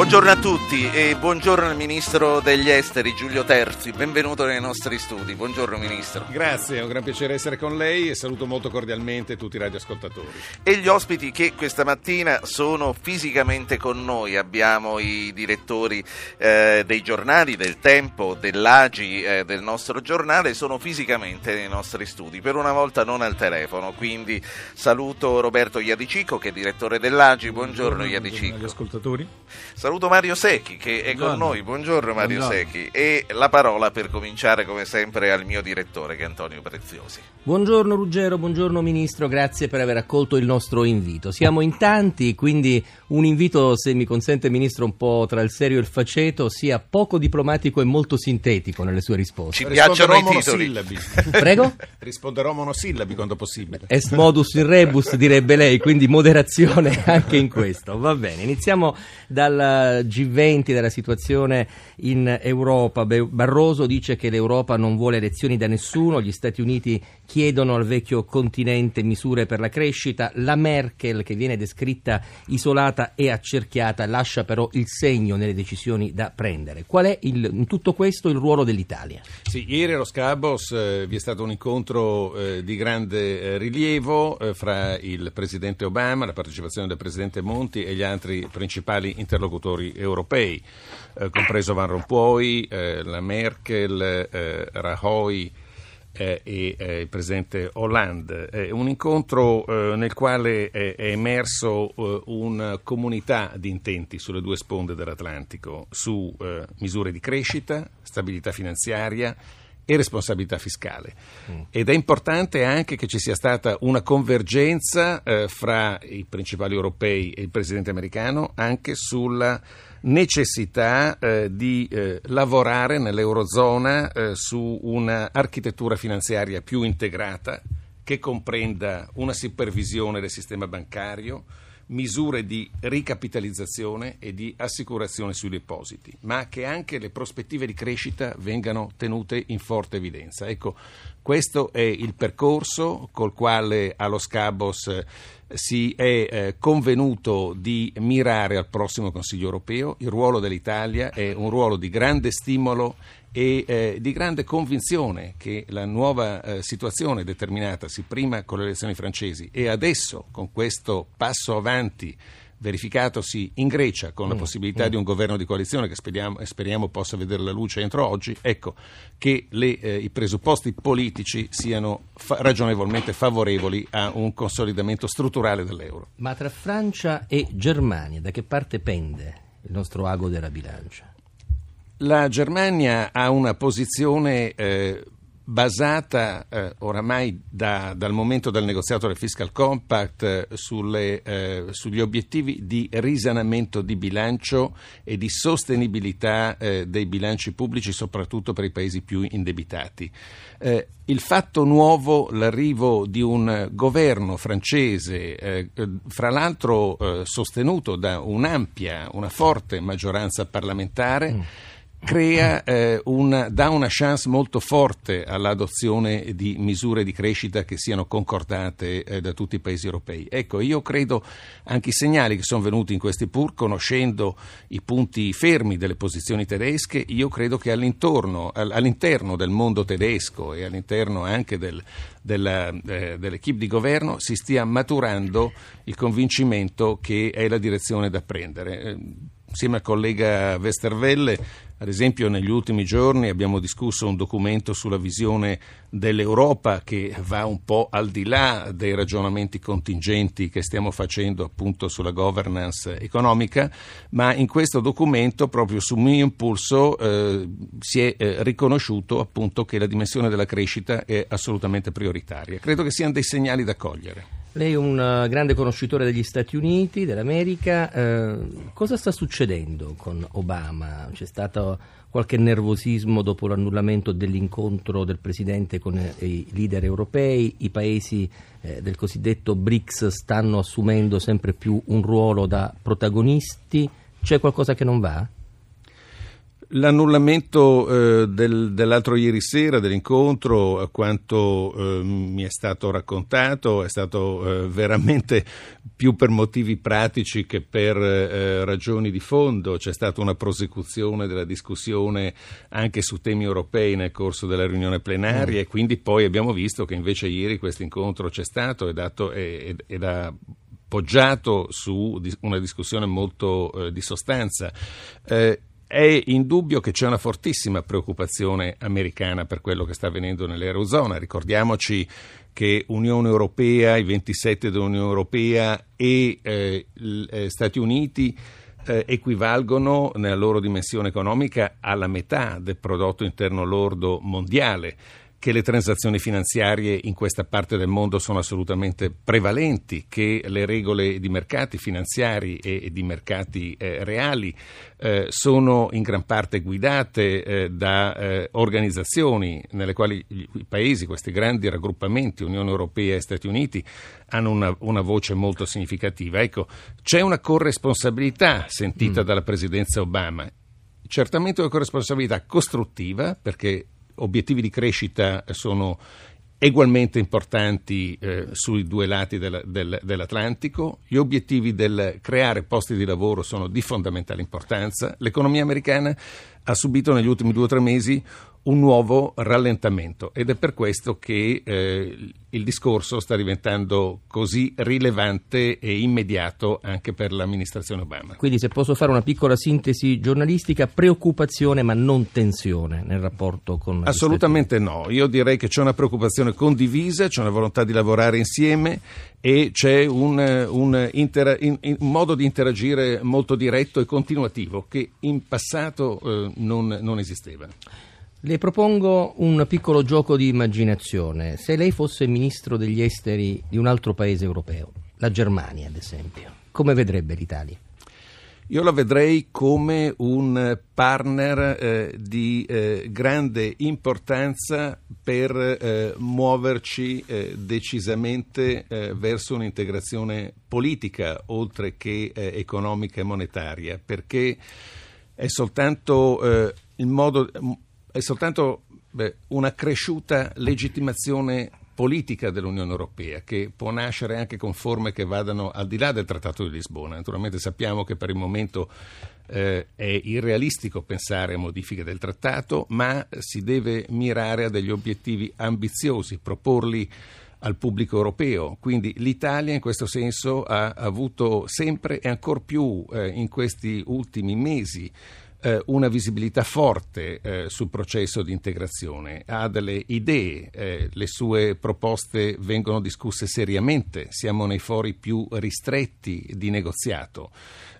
Buongiorno a tutti e buongiorno al Ministro degli Esteri Giulio Terzi, benvenuto nei nostri studi. Buongiorno Ministro. Grazie, è un gran piacere essere con lei e saluto molto cordialmente tutti i radioascoltatori. E gli ospiti che questa mattina sono fisicamente con noi, abbiamo i direttori eh, dei giornali, del Tempo, dell'Agi, eh, del nostro giornale, sono fisicamente nei nostri studi, per una volta non al telefono, quindi saluto Roberto Iadicico che è direttore dell'Agi, buongiorno, buongiorno Iadicico. Buongiorno agli ascoltatori. Saluto Mario Secchi che è Buongiorno. con noi. Buongiorno Mario Buongiorno. Secchi. E la parola per cominciare come sempre al mio direttore che è Antonio Preziosi. Buongiorno Ruggero, buongiorno Ministro, grazie per aver accolto il nostro invito. Siamo in tanti, quindi un invito, se mi consente Ministro, un po' tra il serio e il faceto, sia poco diplomatico e molto sintetico nelle sue risposte. Ci piacciono i titoli. Prego? Risponderò monosillabi quando possibile. Est modus in rebus direbbe lei, quindi moderazione anche in questo. Va bene, iniziamo dal G20 della situazione in Europa. Barroso dice che l'Europa non vuole elezioni da nessuno, gli Stati Uniti chiedono al vecchio continente misure per la crescita, la Merkel che viene descritta isolata e accerchiata lascia però il segno nelle decisioni da prendere. Qual è il, in tutto questo il ruolo dell'Italia? Sì, ieri a Los Cabos eh, vi è stato un incontro eh, di grande eh, rilievo eh, fra il Presidente Obama, la partecipazione del Presidente Monti e gli altri principali interlocutori europei, eh, compreso Van Rompuy, eh, la Merkel, Rajoy, eh, e eh, il presidente Hollande. È un incontro eh, nel quale è, emerso eh, una comunità di intenti sulle due sponde dell'Atlantico su eh, misure di crescita, stabilità finanziaria e responsabilità fiscale. Mm. Ed è importante anche che ci sia stata una convergenza eh, fra i principali europei e il presidente americano anche sulla necessità eh, di eh, lavorare nell'Eurozona eh, su un'architettura finanziaria più integrata che comprenda una supervisione del sistema bancario, misure di ricapitalizzazione e di assicurazione sui depositi, ma che anche le prospettive di crescita vengano tenute in forte evidenza. Ecco, questo è il percorso col quale allo Scabos eh, si è eh, convenuto di mirare al prossimo Consiglio europeo. Il ruolo dell'Italia è un ruolo di grande stimolo e eh, di grande convinzione che la nuova eh, situazione determinatasi prima con le elezioni francesi e adesso con questo passo avanti verificatosi in Grecia con la mm, possibilità mm. di un governo di coalizione che speriamo, speriamo, possa vedere la luce entro oggi, ecco che le, eh, i presupposti politici siano fa- ragionevolmente favorevoli a un consolidamento strutturale dell'euro. Ma tra Francia e Germania da che parte pende il nostro ago della bilancia? La Germania ha una posizione eh, basata eh, oramai da, dal momento del negoziato del Fiscal Compact eh, sulle, eh, sugli obiettivi di risanamento di bilancio e di sostenibilità eh, dei bilanci pubblici, soprattutto per i paesi più indebitati. Eh, il fatto nuovo, l'arrivo di un governo francese, fra l'altro sostenuto da un'ampia, una forte maggioranza parlamentare, mm crea, eh, una, dà una chance molto forte all'adozione di misure di crescita che siano concordate eh, da tutti i paesi europei. Ecco, io credo anche i segnali che sono venuti in questi pur, conoscendo i punti fermi delle posizioni tedesche, io credo che all'interno, all'interno del mondo tedesco e all'interno anche del, della, eh, dell'equipe di governo si stia maturando il convincimento che è la direzione da prendere. Eh, insieme al collega Westerwelle ad esempio, negli ultimi giorni abbiamo discusso un documento sulla visione dell'Europa che va un po' al di là dei ragionamenti contingenti che stiamo facendo appunto sulla governance economica, ma in questo documento, proprio su mio impulso, eh, si è eh, riconosciuto appunto che la dimensione della crescita è assolutamente prioritaria. Credo che siano dei segnali da cogliere. Lei è un uh, grande conoscitore degli Stati Uniti, dell'America. Eh, cosa sta succedendo con Obama? C'è stato qualche nervosismo dopo l'annullamento dell'incontro del Presidente con eh, i leader europei? I paesi eh, del cosiddetto BRICS stanno assumendo sempre più un ruolo da protagonisti? C'è qualcosa che non va? L'annullamento eh, del, dell'altro ieri sera dell'incontro, a quanto eh, mi è stato raccontato, è stato eh, veramente più per motivi pratici che per eh, ragioni di fondo. C'è stata una prosecuzione della discussione anche su temi europei nel corso della riunione plenaria mm. e quindi poi abbiamo visto che invece ieri questo incontro c'è stato ed, ha poggiato su una discussione molto eh, di sostanza. Eh, è indubbio che c'è una fortissima preoccupazione americana per quello che sta avvenendo nell'Eurozona. Ricordiamoci che Unione Europea, i 27 dell'Unione Europea e eh, eh, Stati Uniti eh, equivalgono nella loro dimensione economica alla metà del prodotto interno lordo mondiale che le transazioni finanziarie in questa parte del mondo sono assolutamente prevalenti, che le regole di mercati finanziari e di mercati eh, reali eh, sono in gran parte guidate eh, da eh, organizzazioni nelle quali i paesi, questi grandi raggruppamenti, Unione Europea e Stati Uniti, hanno una, una voce molto significativa. Ecco, c'è una corresponsabilità sentita mm. dalla presidenza Obama, certamente una corresponsabilità costruttiva perché obiettivi di crescita sono egualmente importanti eh, sui due lati del, del, dell'Atlantico, gli obiettivi del creare posti di lavoro sono di fondamentale importanza, l'economia americana ha subito negli ultimi due o tre mesi un nuovo rallentamento ed è per questo che eh, il discorso sta diventando così rilevante e immediato anche per l'amministrazione Obama. Quindi se posso fare una piccola sintesi giornalistica, preoccupazione ma non tensione nel rapporto con... Assolutamente no, io direi che c'è una preoccupazione condivisa, c'è una volontà di lavorare insieme e c'è un, un, intera- in, un modo di interagire molto diretto e continuativo che in passato eh, non, non esisteva. Le propongo un piccolo gioco di immaginazione. Se lei fosse ministro degli esteri di un altro paese europeo, la Germania ad esempio, come vedrebbe l'Italia? Io la vedrei come un partner eh, di eh, grande importanza per eh, muoverci eh, decisamente eh, verso un'integrazione politica oltre che eh, economica e monetaria, perché è soltanto il modo è soltanto beh, una cresciuta legittimazione politica dell'Unione Europea che può nascere anche con forme che vadano al di là del Trattato di Lisbona. Naturalmente sappiamo che per il momento eh, è irrealistico pensare a modifiche del trattato, ma si deve mirare a degli obiettivi ambiziosi, proporli al pubblico europeo. Quindi l'Italia in questo senso ha avuto sempre e ancor più eh, in questi ultimi mesi eh, una visibilità forte eh, sul processo di integrazione, ha delle idee, eh, le sue proposte vengono discusse seriamente, siamo nei fori più ristretti di negoziato.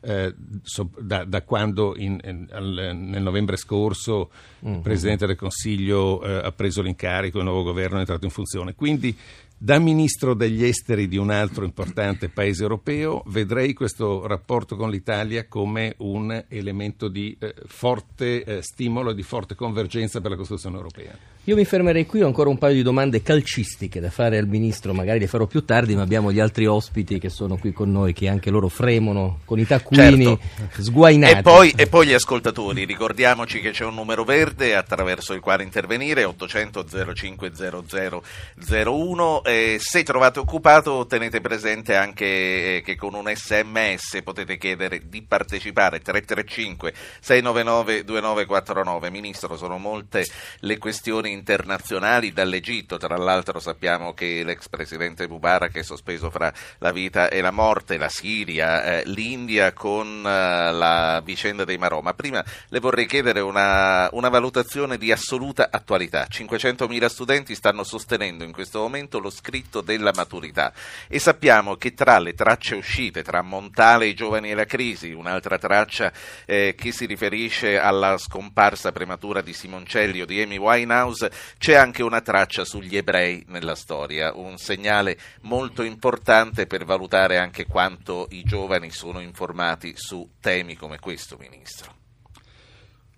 Eh, so, da, da, quando in, in, al, nel novembre scorso mm-hmm. il Presidente del Consiglio eh, ha preso l'incarico, il nuovo governo è entrato in funzione. Quindi da ministro degli esteri di un altro importante paese europeo vedrei questo rapporto con l'Italia come un elemento di eh, forte eh, stimolo e di forte convergenza per la costruzione europea. Io mi fermerei qui, ho ancora un paio di domande calcistiche da fare al Ministro, magari le farò più tardi, ma abbiamo gli altri ospiti che sono qui con noi, che anche loro fremono con i taccuini certo. sguainati. E poi, e poi, gli ascoltatori, ricordiamoci che c'è un numero verde attraverso il quale intervenire, 800 05 0001, e se trovate occupato tenete presente anche che con un sms potete chiedere di partecipare, 335 699 2949. Ministro, sono molte le questioni internazionali dall'Egitto, tra l'altro sappiamo che l'ex presidente Mubarak è sospeso fra la vita e la morte, la Siria, eh, l'India con eh, la vicenda dei Marò, ma prima le vorrei chiedere una, una valutazione di assoluta attualità. 500.000 studenti stanno sostenendo in questo momento lo scritto della maturità. E sappiamo che tra le tracce uscite, tra Montale, i giovani e la crisi, un'altra traccia eh, che si riferisce alla scomparsa prematura di Simoncelli o di Amy Winehouse, c'è anche una traccia sugli ebrei nella storia, un segnale molto importante per valutare anche quanto i giovani sono informati su temi come questo, Ministro.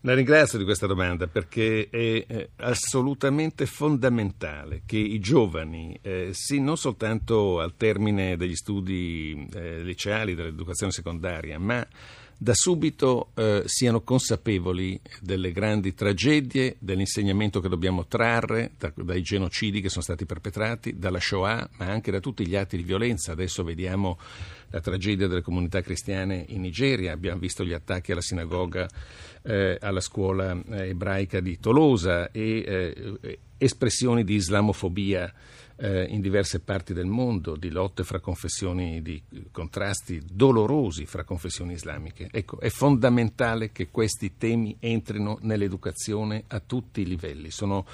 La ringrazio di questa domanda perché è assolutamente fondamentale che i giovani, eh, sì, non soltanto al termine degli studi eh, liceali, dell'educazione secondaria, ma da subito eh, siano consapevoli delle grandi tragedie, dell'insegnamento che dobbiamo trarre da, dai genocidi che sono stati perpetrati, dalla Shoah, ma anche da tutti gli atti di violenza. Adesso vediamo la tragedia delle comunità cristiane in Nigeria, abbiamo visto gli attacchi alla sinagoga, eh, alla scuola eh, ebraica di Tolosa e eh, espressioni di islamofobia eh, in diverse parti del mondo, di lotte fra confessioni, di contrasti dolorosi fra confessioni islamiche. Ecco, è fondamentale che questi temi entrino nell'educazione a tutti i livelli. Sono,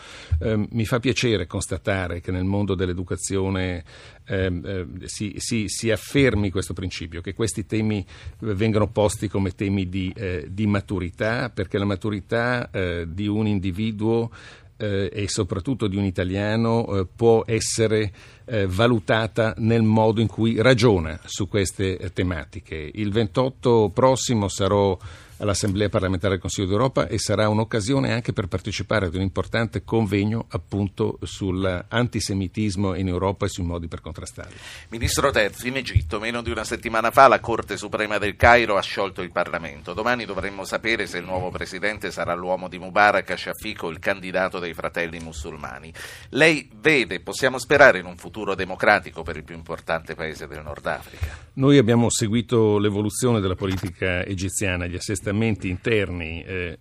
eh, mi fa piacere constatare che nel mondo dell'educazione eh, si, si, si, affermi questo principio, che questi temi vengano posti come temi di, eh, di maturità, perché la maturità eh, di un individuo eh, e soprattutto di un italiano eh, può essere eh, valutata nel modo in cui ragiona su queste tematiche. Il 28 prossimo sarò all'Assemblea parlamentare del Consiglio d'Europa e sarà un'occasione anche per partecipare ad un importante convegno appunto sull'antisemitismo in Europa e sui modi per contrastarlo. Ministro Terzi, in Egitto meno di una settimana fa la Corte Suprema del Cairo ha sciolto il Parlamento. Domani dovremmo sapere se il nuovo presidente sarà l'uomo di Mubarak Shafiq o il candidato dei fratelli musulmani. Lei vede, possiamo sperare in un futuro democratico per il più importante paese del Nord Africa? Noi abbiamo seguito l'evoluzione della politica egiziana, gli assestamenti spostamenti interni eh,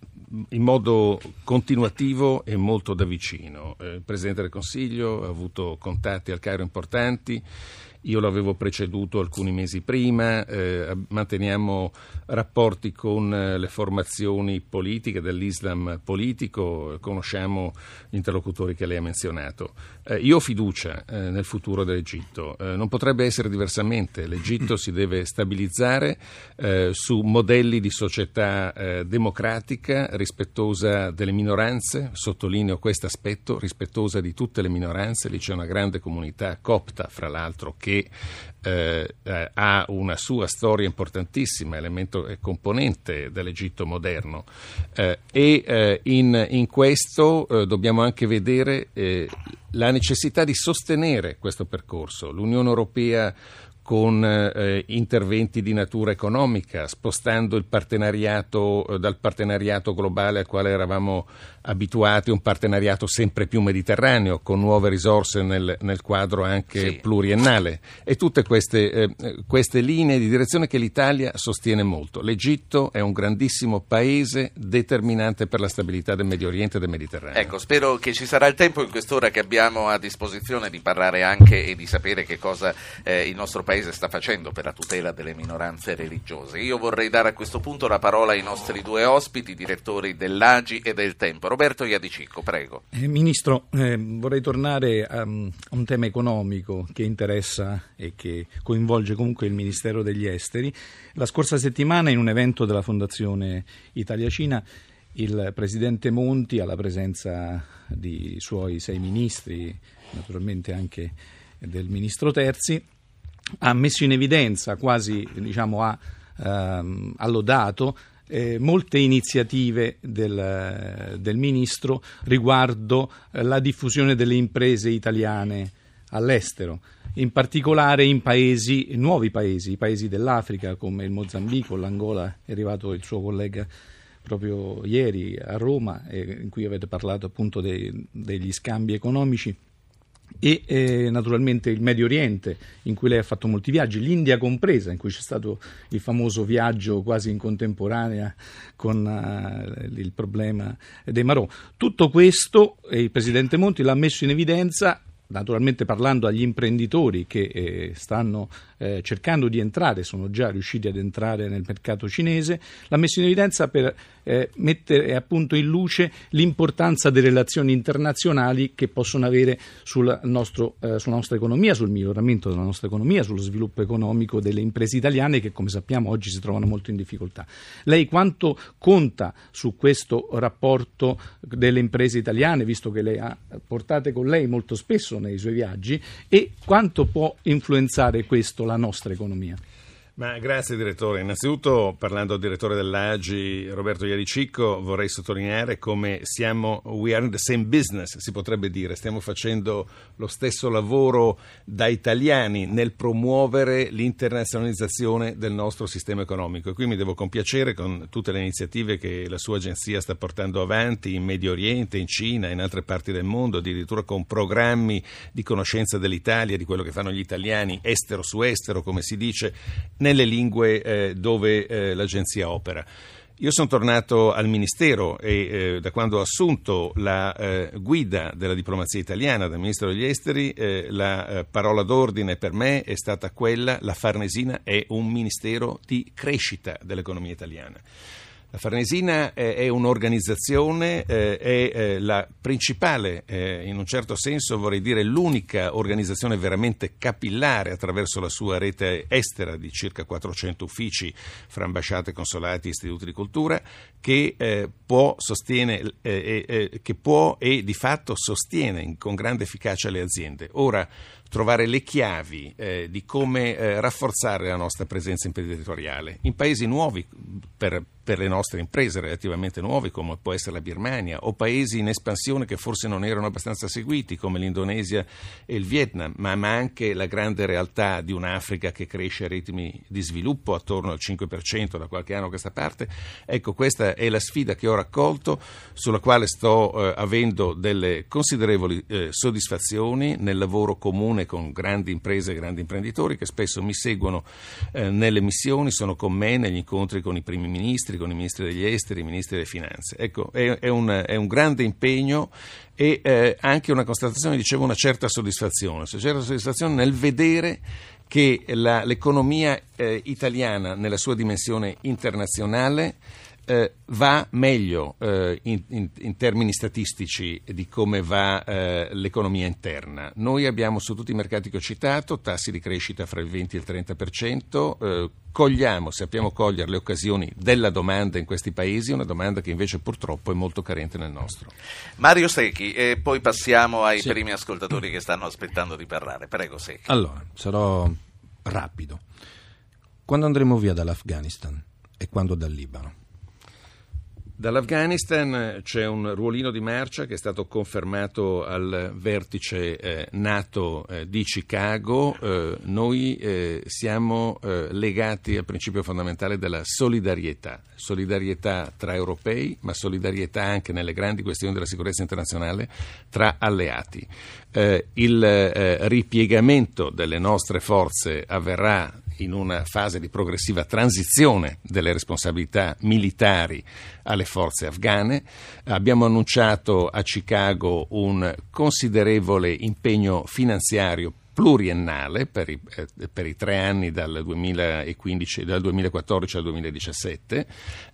in modo continuativo e molto da vicino. Eh, il Presidente del Consiglio ha avuto contatti al Cairo importanti, io l'avevo preceduto alcuni mesi prima, eh, manteniamo rapporti con eh, le formazioni politiche dell'Islam politico, conosciamo gli interlocutori che lei ha menzionato. Eh, io ho fiducia eh, nel futuro dell'Egitto, eh, non potrebbe essere diversamente, l'Egitto si deve stabilizzare eh, su modelli di società democratica, rispettosa delle minoranze, sottolineo questo aspetto, rispettosa di tutte le minoranze, lì c'è una grande comunità copta, fra l'altro, che eh, eh, ha una sua storia importantissima, elemento e componente dell'Egitto moderno. Eh, e eh, in, in, questo eh, dobbiamo anche vedere la necessità di sostenere questo percorso. L'Unione Europea con eh, interventi di natura economica, spostando il partenariato eh, dal partenariato globale al quale eravamo abituati, un partenariato sempre più mediterraneo, con nuove risorse nel, nel quadro anche sì. pluriennale. E tutte queste, eh, queste linee di direzione che l'Italia sostiene molto. L'Egitto è un grandissimo paese determinante per la stabilità del Medio Oriente e del Mediterraneo. Ecco, spero che ci sarà il tempo in quest'ora che abbiamo a disposizione di parlare anche e di sapere che cosa eh, il nostro Paese sta facendo per la tutela delle minoranze religiose. Io vorrei dare a questo punto la parola ai nostri due ospiti, direttori dell'Agi e del Tempo. Roberto Iadicicco, prego. Eh, Ministro, eh, vorrei tornare a, a, un tema economico che interessa e che coinvolge comunque il Ministero degli Esteri. La scorsa settimana in un evento della Fondazione Italia-Cina il Presidente Monti, alla presenza di suoi sei ministri, naturalmente anche del Ministro Terzi, ha messo in evidenza, quasi diciamo, ha ehm, allodato eh, molte iniziative del, del, Ministro riguardo la diffusione delle imprese italiane all'estero, in particolare in paesi, nuovi paesi, i paesi dell'Africa come il Mozambico, l'Angola, è arrivato il suo collega proprio ieri a Roma, eh, in cui avete parlato appunto dei, degli scambi economici e eh, naturalmente il Medio Oriente in cui lei ha fatto molti viaggi, l'India compresa in cui c'è stato il famoso viaggio quasi in contemporanea con uh, il problema dei Marò. Tutto questo eh, il Presidente Monti l'ha messo in evidenza naturalmente parlando agli imprenditori che eh, stanno eh, cercando di entrare, sono già riusciti ad entrare nel mercato cinese, l'ha messo in evidenza per eh, mettere appunto in luce l'importanza delle relazioni internazionali che possono avere sul nostro, eh, sulla nostra economia, sul miglioramento della nostra economia, sullo sviluppo economico delle imprese italiane che come sappiamo oggi si trovano molto in difficoltà. Lei quanto conta su questo rapporto delle imprese italiane, visto che lei ha portate con lei molto spesso nei suoi viaggi, e quanto può influenzare questo la nostra economia? Ma grazie direttore. Innanzitutto parlando al direttore dell'AGI Roberto Iaricicco vorrei sottolineare come siamo we are in the same business, si potrebbe dire, stiamo facendo lo stesso lavoro da italiani nel promuovere l'internazionalizzazione del nostro sistema economico e qui mi devo compiacere con tutte le iniziative che la sua agenzia sta portando avanti in Medio Oriente, in Cina, in altre parti del mondo, addirittura con programmi di conoscenza dell'Italia, di quello che fanno gli italiani estero su estero, come si dice nelle lingue eh, dove eh, l'agenzia opera. Io sono tornato al Ministero e eh, da quando ho assunto la eh, guida della diplomazia italiana dal Ministro degli Esteri, eh, la eh, parola d'ordine per me è stata quella, la Farnesina è un Ministero di crescita dell'economia italiana. La Farnesina è un'organizzazione, è eh, la principale, eh, in un certo senso vorrei dire l'unica organizzazione veramente capillare attraverso la sua rete estera di circa 400 uffici fra ambasciate, consolati e istituti di cultura che eh, può, sostiene, che può e di fatto sostiene con grande efficacia le aziende. Ora, trovare le chiavi eh, di come eh, rafforzare la nostra presenza imprenditoriale. In paesi nuovi per, per, le nostre imprese relativamente nuovi come può essere la Birmania o paesi in espansione che forse non erano abbastanza seguiti come l'Indonesia e il Vietnam ma, ma anche la grande realtà di un'Africa che cresce a ritmi di sviluppo attorno al 5% da qualche anno a questa parte. Ecco questa è la sfida che ho raccolto sulla quale sto eh, avendo delle considerevoli eh, soddisfazioni nel lavoro comune comune con grandi imprese e grandi imprenditori che spesso mi seguono eh, nelle missioni, sono con me negli incontri con i primi ministri, con i ministri degli esteri, i ministri delle finanze. Ecco, è, è, un, è un, grande impegno e eh, anche una constatazione, dicevo, una certa soddisfazione, una certa soddisfazione nel vedere che la, l'economia eh, italiana nella sua dimensione internazionale eh, va meglio eh, in, in, in, termini statistici di come va eh, l'economia interna. Noi abbiamo su tutti i mercati che ho citato tassi di crescita fra il 20 e il 30 per cento, eh, cogliamo, sappiamo cogliere le occasioni della domanda in questi paesi, una domanda che invece purtroppo è molto carente nel nostro. Mario Secchi, e poi passiamo ai sì. primi ascoltatori che stanno aspettando di parlare. Prego Secchi. Allora, sarò rapido. Quando andremo via dall'Afghanistan e quando dal Libano? Dall'Afghanistan c'è un ruolino di marcia che è stato confermato al vertice eh, NATO eh, di Chicago. Eh, noi eh, siamo eh, legati al principio fondamentale della solidarietà, solidarietà tra europei, ma solidarietà anche nelle grandi questioni della sicurezza internazionale tra alleati. Eh, il ripiegamento delle nostre forze avverrà in una fase di progressiva transizione delle responsabilità militari alle forze afghane. Abbiamo annunciato a Chicago un considerevole impegno finanziario pluriennale per i, eh, per i, tre anni dal, 2015, dal 2014 al 2017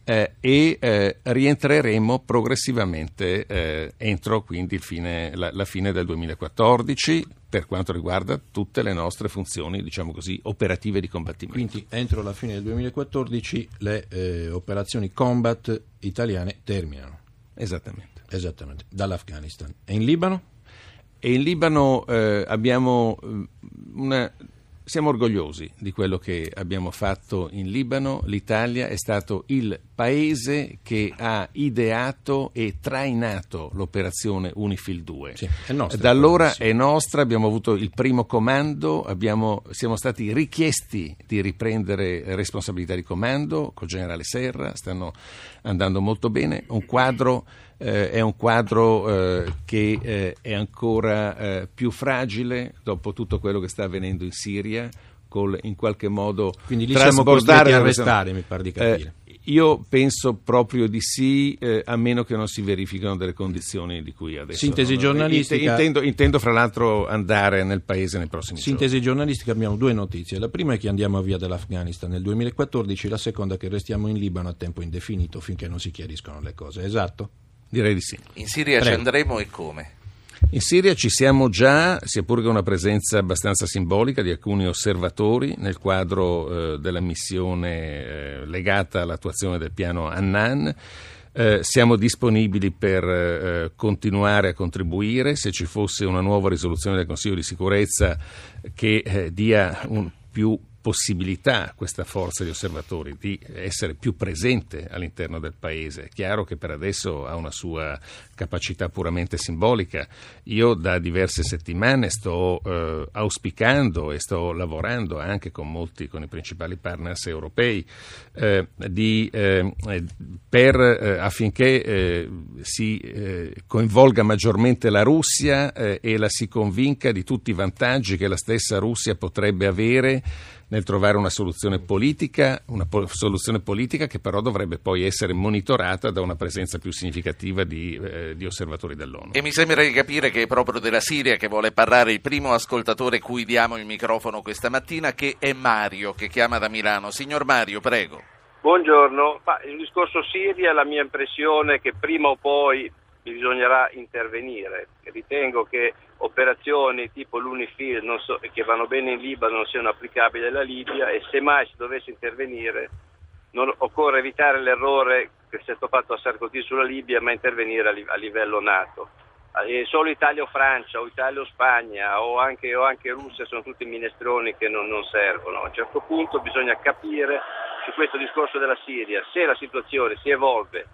eh, e eh, rientreremo progressivamente eh, entro quindi fine, la, la, fine del 2014 per quanto riguarda tutte le nostre funzioni diciamo così, operative di combattimento. Quindi entro la fine del 2014 le eh, operazioni combat italiane terminano. Esattamente. Esattamente, dall'Afghanistan. E in Libano? E in Libano eh, abbiamo eh, una, siamo orgogliosi di quello che abbiamo fatto in Libano. L'Italia è stato il paese che ha ideato e trainato l'operazione Unifil 2. Sì, è nostra, da allora è nostra, abbiamo avuto il primo comando, abbiamo, siamo stati richiesti di riprendere responsabilità di comando col generale Serra, stanno andando molto bene. Un quadro eh, è un quadro eh, che eh, è ancora eh, più fragile dopo tutto quello che sta avvenendo in Siria, col, in qualche modo Quindi lì siamo costretti a arrestare, mi pare di capire. Eh, io penso proprio di sì, eh, a meno che non si verificano delle condizioni di cui adesso. Sintesi giornalistica. Intendo, intendo, fra l'altro andare nel paese nei prossimi Sintesi giorni. giornalistica abbiamo due notizie. La prima è che andiamo via dall'Afghanistan nel 2014, la seconda è che restiamo in Libano a tempo indefinito finché non si chiariscono le cose. Esatto? Direi di sì. In Siria Prego. ci andremo e come? In Siria ci siamo già, sia pure con una presenza abbastanza simbolica di alcuni osservatori nel quadro eh, della missione eh, legata all'attuazione del piano Annan. Eh, siamo disponibili per eh, continuare a contribuire se ci fosse una nuova risoluzione del Consiglio di sicurezza che eh, dia un più possibilità questa forza di osservatori di essere più presente all'interno del paese. È chiaro che per adesso ha una sua capacità puramente simbolica. Io da diverse settimane sto eh, auspicando e sto lavorando anche con molti, con i principali partners europei, eh, di, eh, per, eh, affinché eh, si eh, coinvolga maggiormente la Russia e la si convinca di tutti i vantaggi che la stessa Russia potrebbe avere nel trovare una soluzione politica, una po- soluzione politica che però dovrebbe poi essere monitorata da una presenza più significativa di, eh, di, osservatori dell'ONU. E mi sembra di capire che è proprio della Siria che vuole parlare il primo ascoltatore cui diamo il microfono questa mattina, che è Mario, che chiama da Milano. Signor Mario, prego. Buongiorno, Ma il discorso Siria, la mia impressione è che prima o poi bisognerà intervenire. Ritengo che operazioni tipo l'UNIFIL so, che vanno bene in Libano non siano applicabili alla Libia e se mai si dovesse intervenire non, occorre evitare l'errore che è stato fatto a Sarkozy sulla Libia ma intervenire a, a livello NATO. E solo Italia o Francia o Italia o Spagna o anche, o anche Russia sono tutti minestroni che non, non servono. A un certo punto bisogna capire su questo discorso della Siria se la situazione si evolve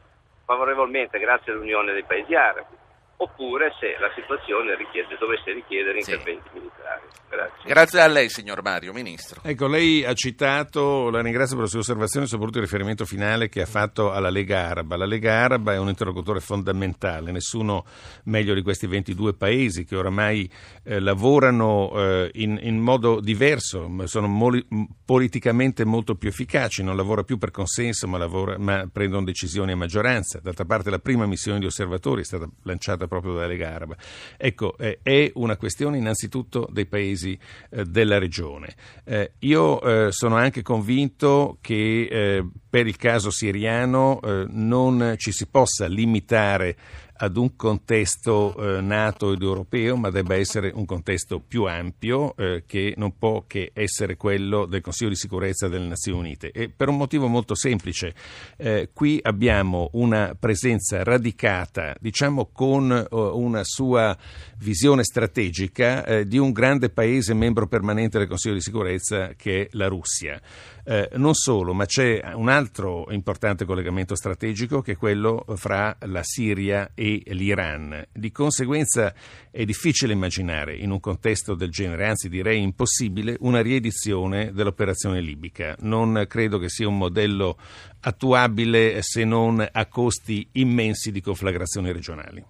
favorevolmente grazie all'unione dei paesi arabi oppure se la situazione richiede, dovesse richiedere interventi sì. militari. Grazie. Grazie a lei, signor Mario, Ministro. Ecco, lei ha citato, la ringrazio per le sue osservazioni, soprattutto il riferimento finale che ha fatto alla Lega Araba. La Lega Araba è un interlocutore fondamentale, nessuno meglio di questi 22 paesi che oramai eh, lavorano eh, in, in, modo diverso, sono moli, politicamente molto più efficaci, non lavora più per consenso ma, lavora, ma prendono decisioni a maggioranza. D'altra parte la prima missione di osservatori è stata lanciata proprio dalla Lega Araba. Ecco, eh, è una questione innanzitutto dei paesi eh, della regione. Eh, io eh, sono anche convinto che eh, per il caso siriano eh, non ci si possa limitare ad un contesto eh, NATO ed europeo, ma debba essere un contesto più ampio eh, che non può che essere quello del Consiglio di sicurezza delle Nazioni Unite. E per un motivo molto semplice, eh, qui abbiamo una presenza radicata, diciamo con eh, una sua visione strategica eh, di un grande paese membro permanente del Consiglio di sicurezza che è la Russia. Eh, non solo, ma c'è un altro importante collegamento strategico che è quello fra la Siria e l'Iran. Di conseguenza è difficile immaginare in un contesto del genere, anzi direi impossibile, una riedizione dell'operazione libica. Non credo che sia un modello attuabile se non a costi immensi di conflagrazioni regionali.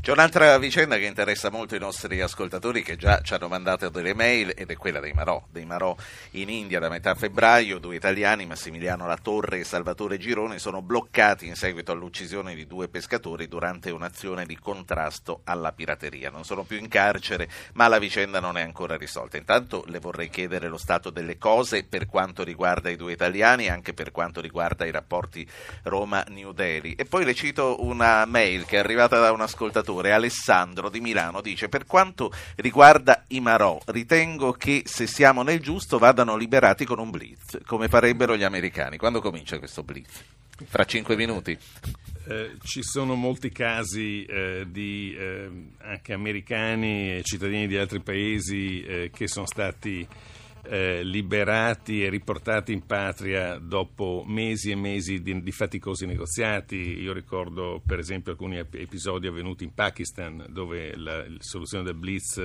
C'è un'altra vicenda che interessa molto i nostri ascoltatori che già ci hanno mandato delle mail ed è quella dei Marò. Dei Marò in India da metà febbraio, due italiani, Massimiliano Latorre e Salvatore Girone, sono bloccati in seguito all'uccisione di due pescatori durante un'azione di contrasto alla pirateria. Non sono più in carcere, ma la vicenda non è ancora risolta. Intanto le vorrei chiedere lo stato delle cose per quanto riguarda i due italiani e anche per quanto riguarda i rapporti Roma-New Delhi. E poi le cito una mail che è arrivata da un ascoltatore, Alessandro di Milano, dice per quanto riguarda i Marò, ritengo che se siamo nel giusto vadano liberati con un blitz, come farebbero gli americani. Quando comincia questo blitz? Fra cinque minuti? Eh, ci sono molti casi eh, di eh, anche americani e cittadini di altri paesi eh, che sono stati eh, liberati e riportati in patria dopo mesi e mesi di, di, faticosi negoziati. Io ricordo per esempio alcuni episodi avvenuti in Pakistan dove la, la soluzione del Blitz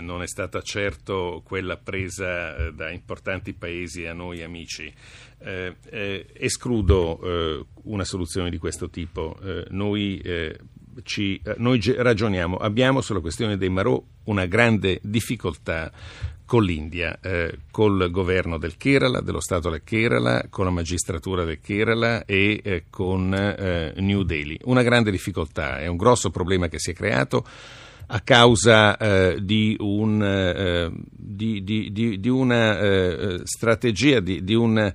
non è stata certo quella presa da importanti paesi a noi amici. Eh, eh, escludo eh, una soluzione di questo tipo. noi ci, noi ragioniamo, abbiamo sulla questione dei Marò una grande difficoltà con l'India, eh, col governo del Kerala, dello Stato del Kerala, con la magistratura del Kerala e eh, con eh, New Delhi. Una grande difficoltà, è un grosso problema che si è creato a causa eh, di, un, eh, di, di, di, una eh, strategia, di, un,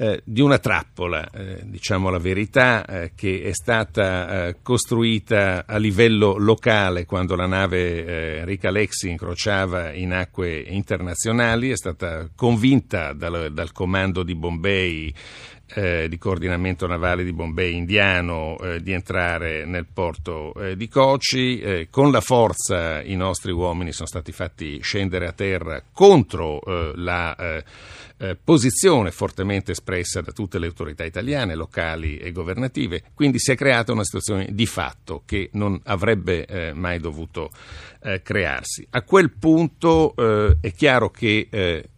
eh, di, una trappola, eh, diciamo la verità, eh, che è stata costruita a livello locale quando la nave Enrica Lexi incrociava in acque internazionali, è stata convinta dal, dal comando di Bombay eh, di coordinamento navale di Bombay indiano eh, di entrare nel porto eh, di Kochi. Eh, con la forza i nostri uomini sono stati fatti scendere a terra contro eh, la eh, posizione fortemente espressa da tutte le autorità italiane, locali e governative. Quindi si è creata una situazione di fatto che non avrebbe mai dovuto crearsi. A quel punto è chiaro che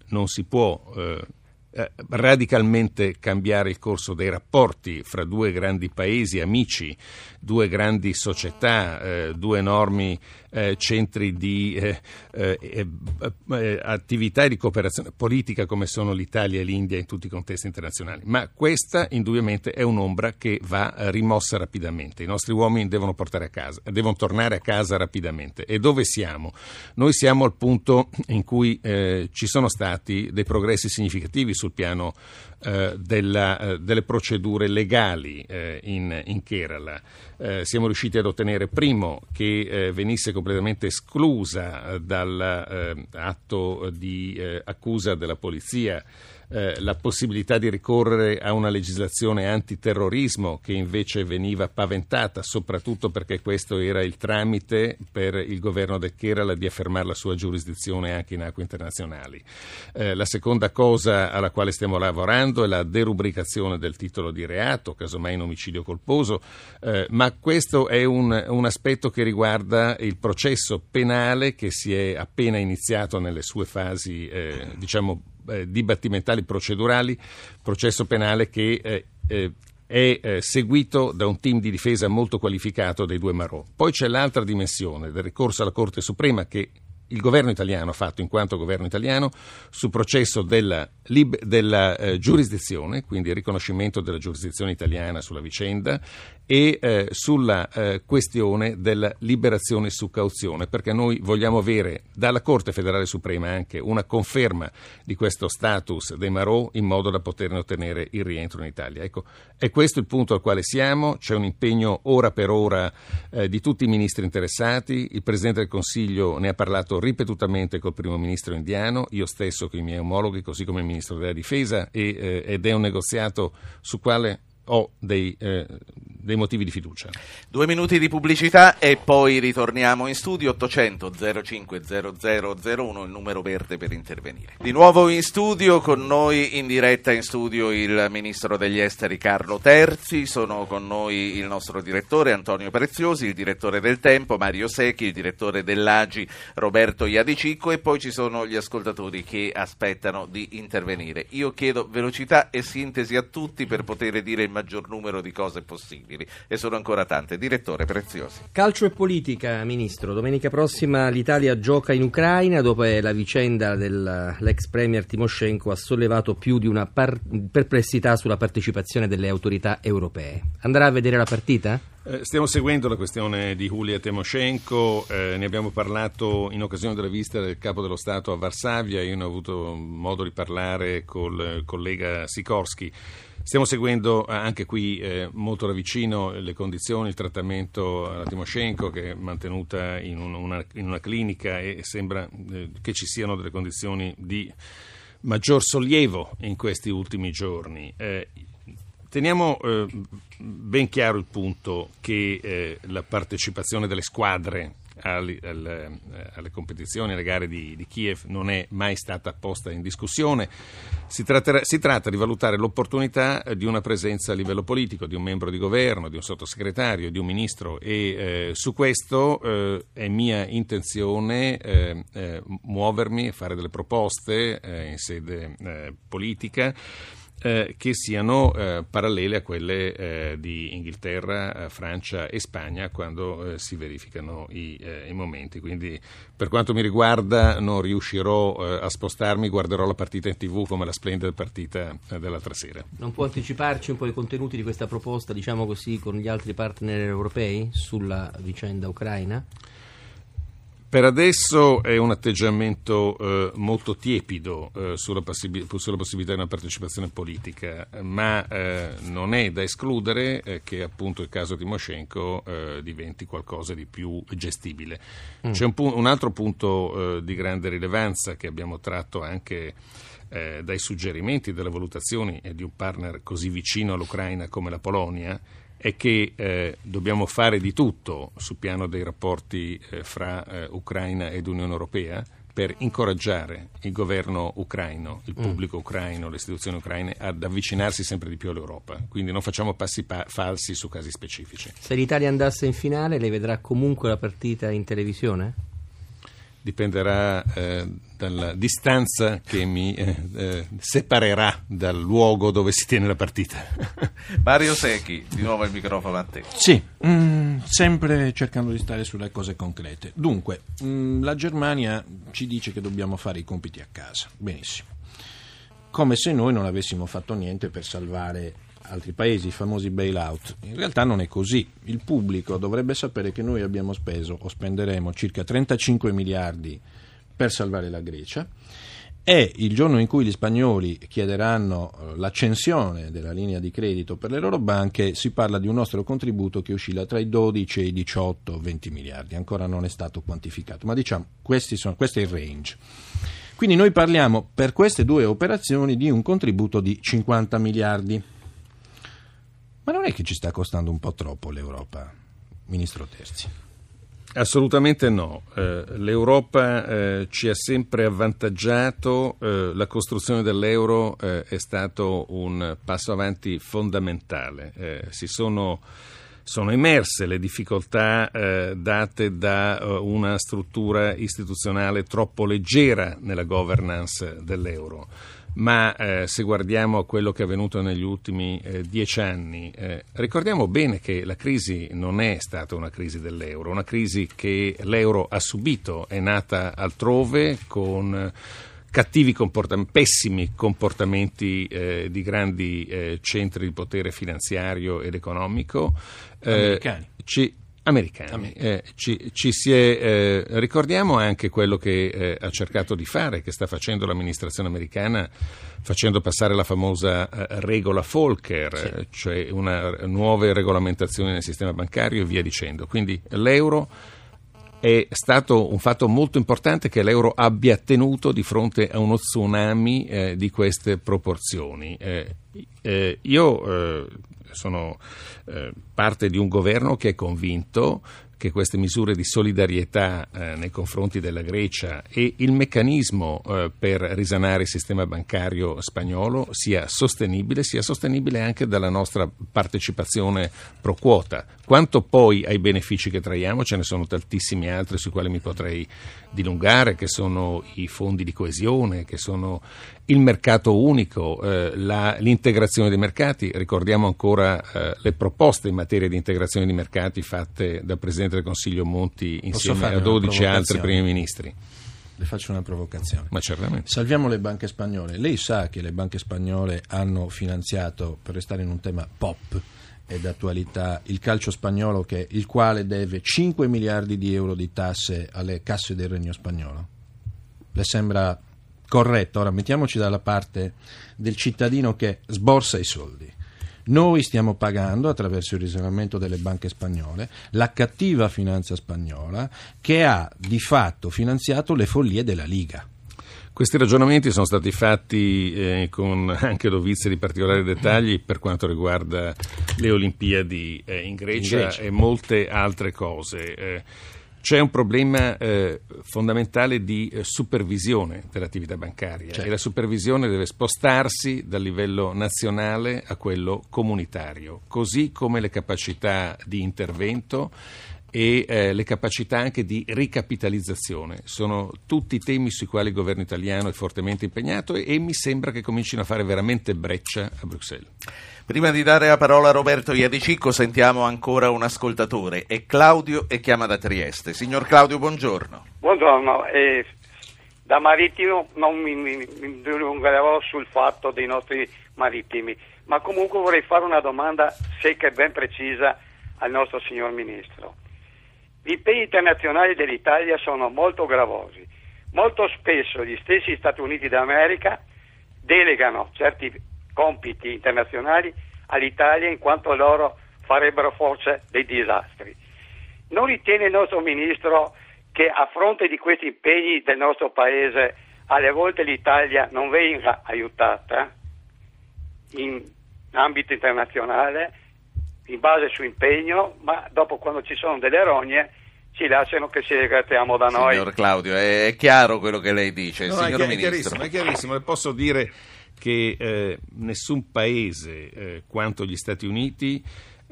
non si può eh, radicalmente cambiare il corso dei rapporti fra due grandi paesi amici, due grandi società, eh, due enormi eh, centri di eh, eh, eh, attività e di cooperazione politica come sono l'Italia e l'India in tutti i contesti internazionali. Ma questa indubbiamente è un'ombra che va rimossa rapidamente. I nostri uomini devono, a casa, devono tornare a casa rapidamente. E dove siamo? Noi siamo al punto in cui ci sono stati dei progressi significativi sul piano eh, della, eh, delle procedure legali eh, in, in, Kerala. Eh, siamo riusciti ad ottenere, primo, che eh, venisse completamente esclusa dall'atto di accusa della polizia eh, la possibilità di ricorrere a una legislazione antiterrorismo che invece veniva paventata soprattutto perché questo era il tramite per il governo del Kerala di affermare la sua giurisdizione anche in acque internazionali. Eh, la seconda cosa alla quale stiamo lavorando è la derubricazione del titolo di reato, casomai in omicidio colposo, eh, ma questo è un, un aspetto che riguarda il processo penale che si è appena iniziato nelle sue fasi, eh, diciamo, eh, dibattimentali procedurali, processo penale che eh, eh, è eh, seguito da un team di difesa molto qualificato dei due Marò. Poi c'è l'altra dimensione del ricorso alla Corte Suprema che il governo italiano ha fatto in quanto governo italiano sul processo della, della eh, giurisdizione, quindi il riconoscimento della giurisdizione italiana sulla vicenda e eh, sulla eh, questione della liberazione su cauzione, perché noi vogliamo avere dalla Corte federale suprema anche una conferma di questo status dei Marò in modo da poterne ottenere il rientro in Italia. Ecco, è questo il punto al quale siamo, c'è un impegno ora per ora eh, di tutti i ministri interessati, il Presidente del Consiglio ne ha parlato ripetutamente col Primo Ministro indiano, io stesso con i miei omologhi, così come il Ministro della Difesa, e, eh, ed è un negoziato su quale ho dei, eh, dei motivi di fiducia. Due minuti di pubblicità e poi ritorniamo in studio 800 05 0001 il numero verde per intervenire. Di nuovo in studio con noi in diretta in studio il ministro degli esteri Carlo Terzi, sono con noi il nostro direttore Antonio Preziosi, il direttore del Tempo Mario Secchi, il direttore dell'Agi Roberto Iadicicco e poi ci sono gli ascoltatori che aspettano di intervenire. Io chiedo velocità e sintesi a tutti per poter dire il maggior numero di cose possibili e sono ancora tante. Direttore Preziosi. Calcio e politica, Ministro. Domenica prossima l'Italia gioca in Ucraina dopo la vicenda dell'ex premier Timoshenko ha sollevato più di una par- perplessità sulla partecipazione delle autorità europee. Andrà a vedere la partita? Eh, stiamo seguendo la questione di Julia Timoshenko, eh, ne abbiamo parlato in occasione della visita del Capo dello Stato a Varsavia, io ne ho avuto modo di parlare col collega Sikorski. Stiamo seguendo eh, anche qui eh, molto da vicino le condizioni, il trattamento alla Timoshenko che è mantenuta in, un, una, in una, clinica e sembra eh, che ci siano delle condizioni di maggior sollievo in questi ultimi giorni. Eh, teniamo eh, ben chiaro il punto che eh, la partecipazione delle squadre alle, alle, alle competizioni, alle gare di, di, Kiev non è mai stata posta in discussione. Si, si, tratta di valutare l'opportunità di una presenza a livello politico, di un membro di governo, di un sottosegretario, di un ministro e eh, su questo eh, è mia intenzione eh, eh muovermi e fare delle proposte eh, in sede eh, politica eh, che siano eh, parallele a quelle eh, di Inghilterra, eh, Francia e Spagna quando eh, si verificano i, eh, i, momenti. Quindi per quanto mi riguarda non riuscirò a spostarmi, guarderò la partita in tv come la splendida partita dell'altra sera. Non può anticiparci un po' i contenuti di questa proposta, diciamo così, con gli altri partner europei sulla vicenda ucraina? Per adesso è un atteggiamento eh, molto tiepido eh, sulla, possib- sulla, possibilità di una partecipazione politica, ma eh, non è da escludere eh, che appunto il caso Timoshenko eh, diventi qualcosa di più gestibile. Mm. C'è un, pu- un, altro punto eh, di grande rilevanza che abbiamo tratto anche dai suggerimenti, dalle valutazioni di un partner così vicino all'Ucraina come la Polonia, è che eh, dobbiamo fare di tutto sul piano dei rapporti eh, fra eh, Ucraina ed Unione Europea per incoraggiare il governo ucraino, il mm. pubblico ucraino, le istituzioni ucraine ad avvicinarsi sempre di più all'Europa. Quindi non facciamo passi pa- falsi su casi specifici. Se l'Italia andasse in finale, lei vedrà comunque la partita in televisione? Dipenderà eh, dalla distanza che mi eh, eh, separerà dal luogo dove si tiene la partita. Mario Secchi, di nuovo il microfono a te. Sì, mm, sempre cercando di stare sulle cose concrete. Dunque, mm, la Germania ci dice che dobbiamo fare i compiti a casa. Benissimo. Come se noi non avessimo fatto niente per salvare altri paesi, i famosi bailout. In realtà non è così. Il pubblico dovrebbe sapere che noi abbiamo speso o spenderemo circa 35 miliardi per salvare la Grecia e il giorno in cui gli spagnoli chiederanno eh, l'accensione della linea di credito per le loro banche si parla di un nostro contributo che oscilla tra i 12 e i 18 20 miliardi, ancora non è stato quantificato, ma diciamo sono, questo è il range. Quindi noi parliamo per queste due operazioni di un contributo di 50 miliardi. Ma non è che ci sta costando un po' troppo l'Europa, Ministro Terzi? Assolutamente no. Eh, L'Europa eh, ci ha sempre avvantaggiato, eh, la costruzione dell'euro eh, è stato un passo avanti fondamentale. Eh, si sono, sono, emerse le difficoltà eh, date da una struttura istituzionale troppo leggera nella governance dell'euro ma eh, se guardiamo a quello che è avvenuto negli ultimi eh, dieci anni, eh, ricordiamo bene che la crisi non è stata una crisi dell'euro, una crisi che l'euro ha subito, è nata altrove con cattivi comportamenti, pessimi comportamenti eh, di grandi eh, centri di potere finanziario ed economico. Eh. Ci, americani. Eh, ci, ci è, eh, ricordiamo anche quello che eh, ha cercato di fare, che sta facendo l'amministrazione americana, facendo passare la famosa eh, regola Volcker, sì. cioè una, nuove regolamentazioni nel sistema bancario e via dicendo. Quindi l'euro è stato un fatto molto importante che l'euro abbia tenuto di fronte a uno tsunami eh, di queste proporzioni. Eh, eh, io sono eh, parte di un governo che è convinto che queste misure di solidarietà eh, nei confronti della Grecia e il meccanismo eh, per risanare il sistema bancario spagnolo sia sostenibile, sia sostenibile anche dalla nostra partecipazione pro quota. Quanto poi ai benefici che traiamo, ce ne sono tantissimi altri sui quali mi potrei dilungare, che sono i fondi di coesione, che sono il mercato unico, eh, la, l'integrazione dei mercati. Ricordiamo ancora eh, le proposte in materia di integrazione dei mercati fatte dal Presidente del Consiglio Monti insieme a 12 altri primi ministri. Le faccio una provocazione. Ma certamente. Salviamo le banche spagnole. Lei sa che le banche spagnole hanno finanziato, per restare in un tema pop, e d'attualità il calcio spagnolo che, il quale deve 5 miliardi di euro di tasse alle casse del regno spagnolo? Le sembra corretto? Ora mettiamoci dalla parte del cittadino che sborsa i soldi. Noi stiamo pagando attraverso il risanamento delle banche spagnole la cattiva finanza spagnola che ha di fatto finanziato le follie della Liga. Questi ragionamenti sono stati fatti eh, con anche dovizie di particolari dettagli per quanto riguarda le Olimpiadi eh, in, Grecia in, Grecia e molte altre cose. Eh, c'è un problema eh, fondamentale di eh, supervisione dell'attività bancaria certo. e la supervisione deve spostarsi dal livello nazionale a quello comunitario, così come le capacità di intervento e eh, le capacità anche di ricapitalizzazione. Sono tutti temi sui quali il governo italiano è fortemente impegnato e, e mi sembra che comincino a fare veramente breccia a Bruxelles. Prima di dare la parola a Roberto Iadicicco sentiamo ancora un ascoltatore, è Claudio e chiama da Trieste. Signor Claudio, buongiorno. Buongiorno, eh, da marittimo non mi, mi, mi dilungherò sul fatto dei nostri marittimi, ma comunque vorrei fare una domanda secca e ben precisa al nostro signor Ministro. Gli impegni internazionali dell'Italia sono molto gravosi. Molto spesso gli stessi Stati Uniti d'America delegano certi compiti internazionali all'Italia in quanto loro farebbero forse dei disastri. Non ritiene il nostro Ministro che a fronte di questi impegni del nostro Paese alle volte l'Italia non venga aiutata in ambito internazionale in base al suo impegno, ma dopo quando ci sono delle rogne ci lasciano che ci rigratiamo da noi. Signor Claudio, è chiaro quello che lei dice, no, signor è, Ministro. È chiarissimo, è chiarissimo, le posso dire che eh, nessun paese eh, quanto gli Stati Uniti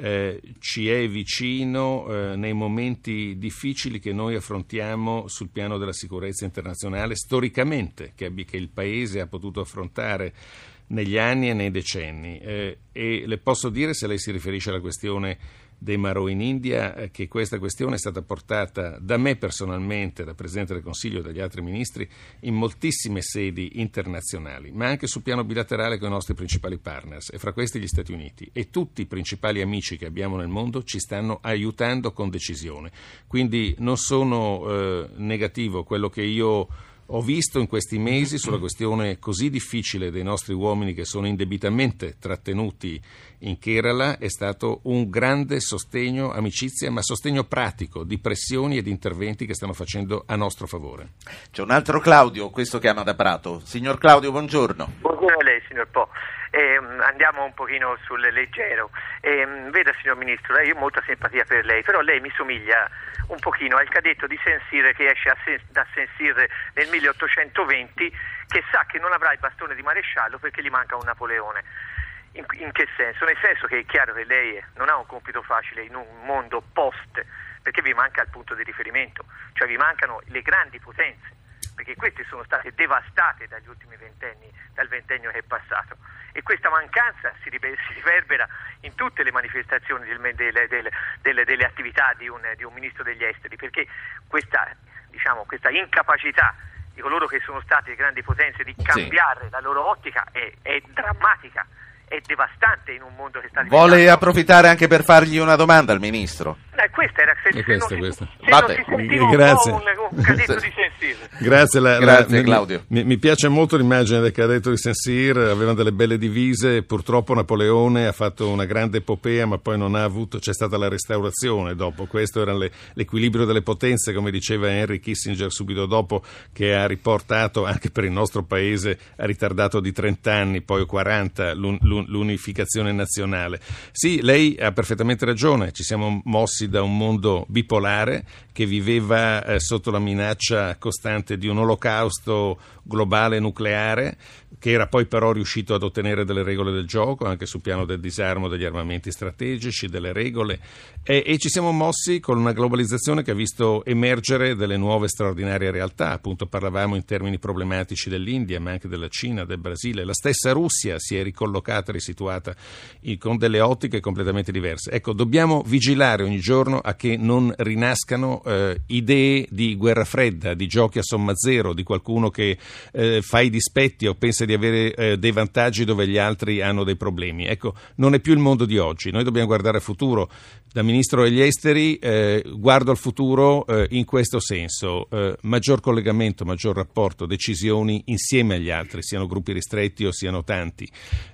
eh, ci è vicino eh, nei momenti difficili che noi affrontiamo sul piano della sicurezza internazionale storicamente, che, che il Paese ha potuto affrontare negli anni e nei decenni. Eh, e le posso dire, se lei si riferisce alla questione dei Marò in India, eh, che questa questione è stata portata da me personalmente, da Presidente del Consiglio e dagli altri ministri, in moltissime sedi internazionali, ma anche sul piano bilaterale con i nostri principali partners, e fra questi gli Stati Uniti. E tutti i principali amici che abbiamo nel mondo ci stanno aiutando con decisione. Quindi non sono eh, negativo quello che io ho visto in questi mesi sulla questione così difficile dei nostri uomini che sono indebitamente trattenuti in Kerala è stato un grande sostegno, amicizia, ma sostegno pratico di pressioni e di interventi che stanno facendo a nostro favore. C'è un altro Claudio, questo chiama da Prato. Signor Claudio, buongiorno. Buongiorno a lei, signor Po. Eh, andiamo un pochino sul leggero. Eh, veda, signor Ministro, io ho molta simpatia per lei, però lei mi somiglia un pochino al cadetto di Sensire che esce Sen- da Sensire nel 1820 che sa che non avrà il bastone di maresciallo perché gli manca un Napoleone. In, in, che senso? Nel senso che è chiaro che lei non ha un compito facile in un mondo post, perché vi manca il punto di riferimento, cioè vi mancano le grandi potenze, perché queste sono state devastate dagli ultimi ventenni, dal ventennio che è passato. E questa mancanza si, riverbera in tutte le manifestazioni del, delle, delle, delle, delle, attività di un, di un, ministro degli esteri, perché questa, diciamo, questa incapacità di coloro che sono state grandi potenze di cambiare sì. la loro ottica è, è drammatica è devastante in un mondo che sta diventando... Vuole approfittare anche per fargli una domanda al Ministro? Eh, questa era se, se questa, non questa. Si, se non si Grazie. un, un cadetto di. Grazie, la, Grazie la, Claudio. Mi, mi, piace molto l'immagine del cadetto di Sensire, avevano delle belle divise, purtroppo Napoleone ha fatto una grande epopea ma poi non ha avuto, c'è stata la restaurazione dopo, questo era le, l'equilibrio delle potenze come diceva Henry Kissinger subito dopo che ha riportato anche per il nostro paese, ha ritardato di 30 anni, poi 40 l'un, l'un, l'unificazione nazionale. Sì, lei ha perfettamente ragione, ci siamo mossi da un mondo bipolare che viveva eh, sotto la minaccia costante di un olocausto globale nucleare che era poi però riuscito ad ottenere delle regole del gioco anche sul piano del disarmo degli armamenti strategici, delle regole. E, e ci siamo mossi con una globalizzazione che ha visto emergere delle nuove straordinarie realtà, appunto parlavamo in termini problematici dell'India ma anche della Cina, del Brasile, la stessa Russia si è ricollocata, risituata con delle ottiche completamente diverse. Ecco, dobbiamo vigilare ogni giorno a che non rinascano eh, idee di guerra fredda, di giochi a somma zero, di qualcuno che eh, fa i dispetti o pensa di avere eh, dei vantaggi dove gli altri hanno dei problemi. Ecco, non è più il mondo di oggi, noi dobbiamo guardare al futuro. Da Ministro degli Esteri eh, guardo al futuro eh, in questo senso, eh, maggior collegamento, maggior rapporto, decisioni insieme agli altri, siano gruppi ristretti o siano tanti.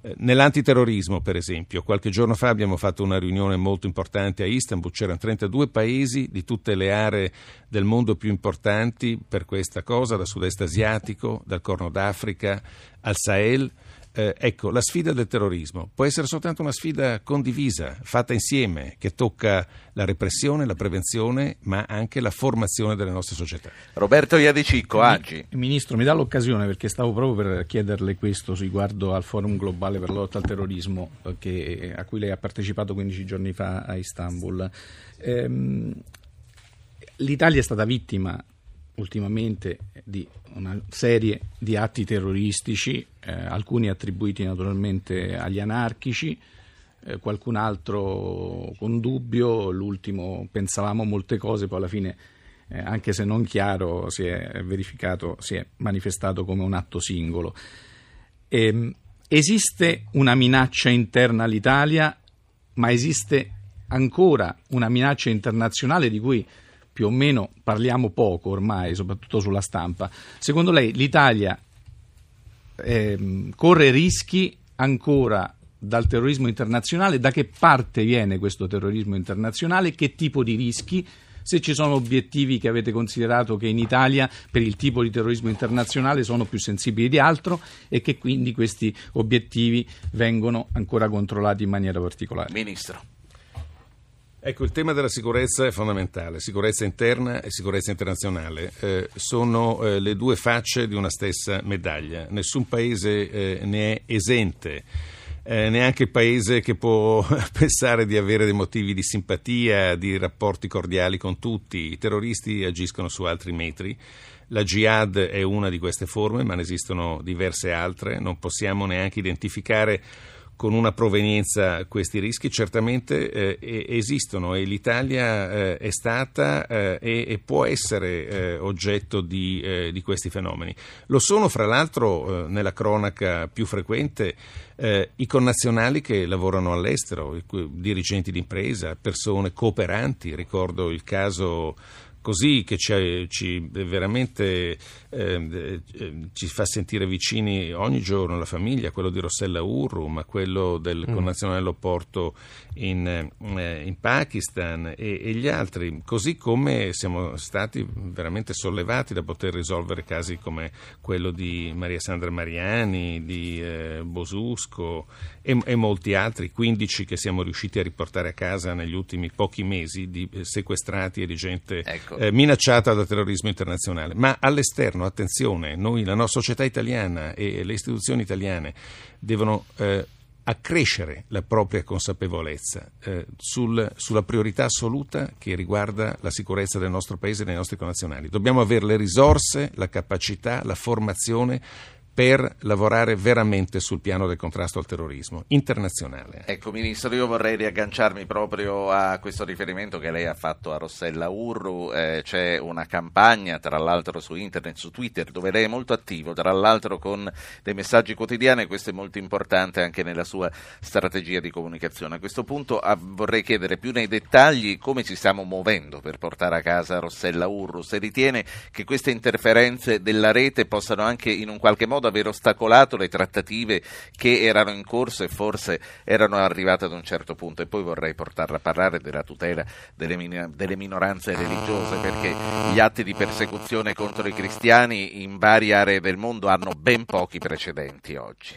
Eh, nell'antiterrorismo, per esempio, qualche giorno fa abbiamo fatto una riunione molto importante a Istanbul, c'erano 32 paesi di tutte le aree del mondo più importanti per questa cosa, dal sud-est asiatico, dal Corno d'Africa al Sahel. Eh, ecco, la sfida del terrorismo può essere soltanto una sfida condivisa, fatta insieme, che tocca la repressione, la prevenzione, ma anche la formazione delle nostre società. Roberto Iadicicco, Aggi. Ministro, mi dà l'occasione perché stavo proprio per chiederle questo riguardo al Forum Globale per la lotta al terrorismo eh, che, a cui lei ha partecipato 15 giorni fa a Istanbul. Ehm, L'Italia è stata vittima ultimamente di una serie di atti terroristici, eh, alcuni attribuiti naturalmente agli anarchici, eh, qualcun altro con dubbio, l'ultimo pensavamo molte cose, poi alla fine, eh, anche se non chiaro, si è verificato, si è manifestato come un atto singolo. Ehm, esiste una minaccia interna all'Italia, ma esiste ancora una minaccia internazionale di cui più o meno parliamo poco ormai, soprattutto sulla stampa. Secondo lei l'Italia eh, corre rischi ancora dal terrorismo internazionale? Da che parte viene questo terrorismo internazionale? Che tipo di rischi? se ci sono obiettivi che avete considerato che in Italia per il tipo di terrorismo internazionale sono più sensibili di altro e che quindi questi obiettivi vengono ancora controllati in maniera particolare. Ministro. Ecco, il tema della sicurezza è fondamentale, sicurezza interna e sicurezza internazionale eh, sono eh, le due facce di una stessa medaglia, nessun paese eh, ne è esente eh, neanche il paese che può pensare di avere dei motivi di simpatia, di rapporti cordiali con tutti. I terroristi agiscono su altri metri. La jihad è una di queste forme, ma ne esistono diverse altre. Non possiamo neanche identificare con una provenienza questi rischi certamente eh, esistono e l'Italia eh, è stata eh, e, e, può essere eh, oggetto di, eh, di, questi fenomeni. Lo sono fra l'altro eh, nella cronaca più frequente i connazionali che lavorano all'estero, i dirigenti d'impresa, persone cooperanti, ricordo il caso così che ci, ci veramente eh, ci fa sentire vicini ogni giorno la famiglia, quello di Rossella Urru, ma quello del mm. connazionale Loporto in, eh, in Pakistan e, e, gli altri, così come siamo stati veramente sollevati da poter risolvere casi come quello di Maria Sandra Mariani, di eh, Bosusco e, e, molti altri, 15 che siamo riusciti a riportare a casa negli ultimi pochi mesi di eh, sequestrati e di gente ecco eh, minacciata da terrorismo internazionale. Ma all'esterno, attenzione, noi, la nostra società italiana e le istituzioni italiane devono eh, accrescere la propria consapevolezza eh, sul, sulla priorità assoluta che riguarda la sicurezza del nostro paese e dei nostri connazionali. Dobbiamo avere le risorse, la capacità, la formazione per lavorare veramente sul piano del contrasto al terrorismo internazionale. Ecco, Ministro, io vorrei riagganciarmi proprio a questo riferimento che lei ha fatto a Rossella Urru. Eh, c'è una campagna, tra l'altro su internet, su Twitter, dove lei è molto attivo, tra l'altro con dei messaggi quotidiani e questo è molto importante anche nella sua strategia di comunicazione. A questo punto ah, vorrei chiedere più nei dettagli come ci stiamo muovendo per portare a casa Rossella Urru, se ritiene che queste interferenze della rete possano anche in un qualche modo modo aver ostacolato le trattative che erano in corso e forse erano arrivate ad un certo punto. E poi vorrei portarla a parlare della tutela delle, min- delle minoranze religiose, perché gli atti di persecuzione contro i cristiani in varie aree del mondo hanno ben pochi precedenti oggi.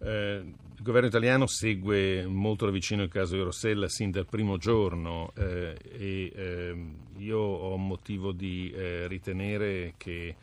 Eh, il governo italiano segue molto da vicino il caso di Rossella sin dal primo giorno eh, e eh, io ho motivo di eh, ritenere che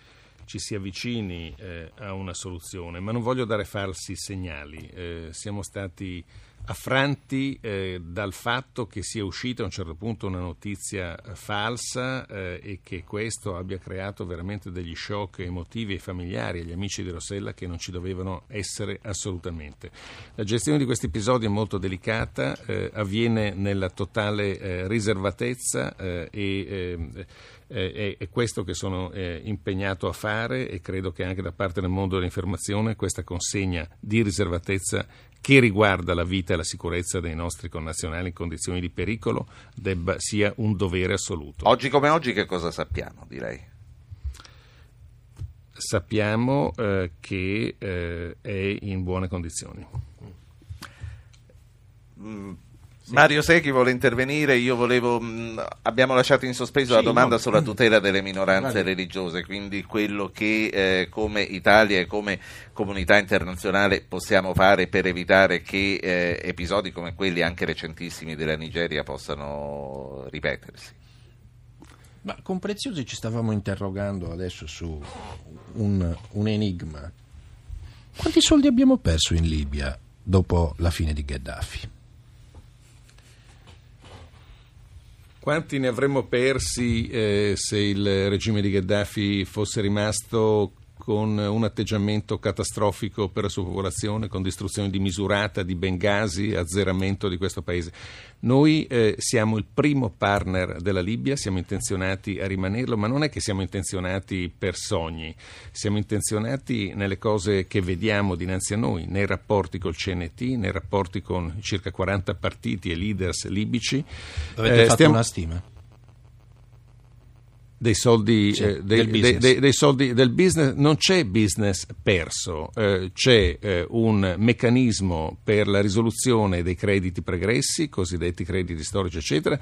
ci si avvicini eh, a una soluzione, ma non voglio dare falsi segnali. Eh, siamo stati affranti eh, dal fatto che sia uscita a un certo punto una notizia falsa eh, e che questo abbia creato veramente degli shock emotivi e familiari agli amici di Rossella che non ci dovevano essere assolutamente. La gestione di questi episodi è molto delicata, eh, avviene nella totale eh, riservatezza e ehm, eh, è, questo che sono eh, impegnato a fare e credo che anche da parte del mondo dell'informazione questa consegna di riservatezza che riguarda la vita e la sicurezza dei nostri connazionali in condizioni di pericolo debba, sia un dovere assoluto. Oggi come oggi che cosa sappiamo, direi? Sappiamo eh, che eh, è in buone condizioni. Mm sì. Mario Secchi vuole intervenire, io volevo, mh, mm, abbiamo lasciato in sospeso sì, la domanda no. sulla tutela delle minoranze Guarda. religiose, quindi quello che eh, come Italia e come comunità internazionale possiamo fare per evitare che eh, episodi come quelli anche recentissimi della Nigeria possano ripetersi. Ma con Preziosi ci stavamo interrogando adesso su un, un enigma. Quanti soldi abbiamo perso in Libia dopo la fine di Gheddafi? Quanti ne avremmo persi eh, se il regime di Gheddafi fosse rimasto con un atteggiamento catastrofico per la sua popolazione, con distruzione dimisurata di Bengasi, azzeramento di questo paese. Noi eh, siamo il primo partner della Libia, siamo intenzionati a rimanerlo, ma non è che siamo intenzionati per sogni, siamo intenzionati nelle cose che vediamo dinanzi a noi, nei rapporti col CNT, nei rapporti con circa 40 partiti e leaders libici. Avete eh, fatto stiamo... una stima? Dei soldi, Sì, eh, dei, del dei- dei soldi del business non c'è business perso, eh, c'è eh, un meccanismo per la risoluzione dei crediti pregressi, cosiddetti crediti storici, eccetera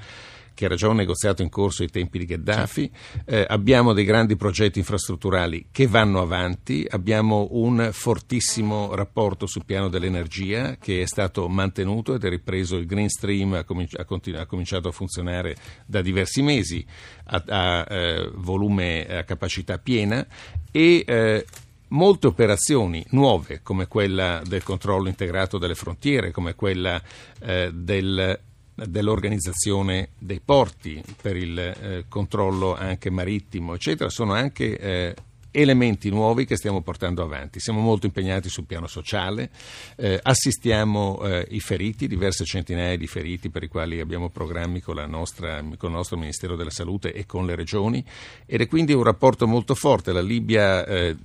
che era già un negoziato in corso ai tempi di Gheddafi, Eh, abbiamo dei grandi progetti infrastrutturali che vanno avanti, abbiamo un fortissimo rapporto sul piano dell'energia che è stato mantenuto ed è ripreso. Il Green Stream, ha, cominci- ha continu- ha cominciato a funzionare da diversi mesi a, a, eh, volume, a capacità piena e eh, molte operazioni nuove come quella del controllo integrato delle frontiere, come quella eh, del dell'organizzazione dei porti per il eh, controllo anche marittimo, eccetera, sono anche eh, elementi nuovi che stiamo portando avanti. Siamo molto impegnati sul piano sociale, eh, assistiamo eh, i feriti, diverse centinaia di feriti per i quali abbiamo programmi con, nostra, con il nostro Ministero della Salute e con le regioni ed è quindi un rapporto molto forte. La Libia eh,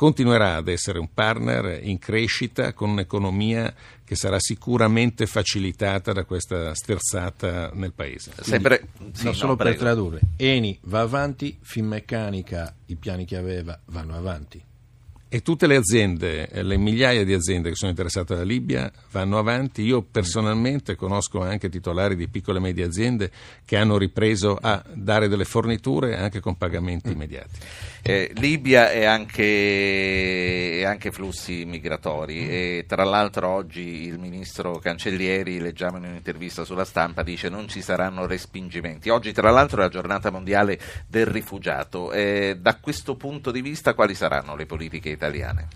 continuerà ad essere un partner in crescita con un'economia che sarà sicuramente facilitata da questa sterzata nel paese. Sempre, sì, no, no, solo per prego. tradurre. Eni va avanti, Finmeccanica, i piani che aveva vanno avanti. E tutte le aziende, eh, le migliaia di aziende che sono interessate alla Libia vanno avanti. Io personalmente conosco anche titolari di piccole e medie aziende che hanno ripreso a dare delle forniture anche con pagamenti immediati. Eh, Libia e anche, anche flussi migratori e tra l'altro oggi il ministro Cancellieri, leggiamo in un'intervista sulla stampa, dice non ci saranno respingimenti. Oggi tra l'altro è la giornata mondiale del rifugiato. Eh, da questo punto di vista quali saranno le politiche italiane?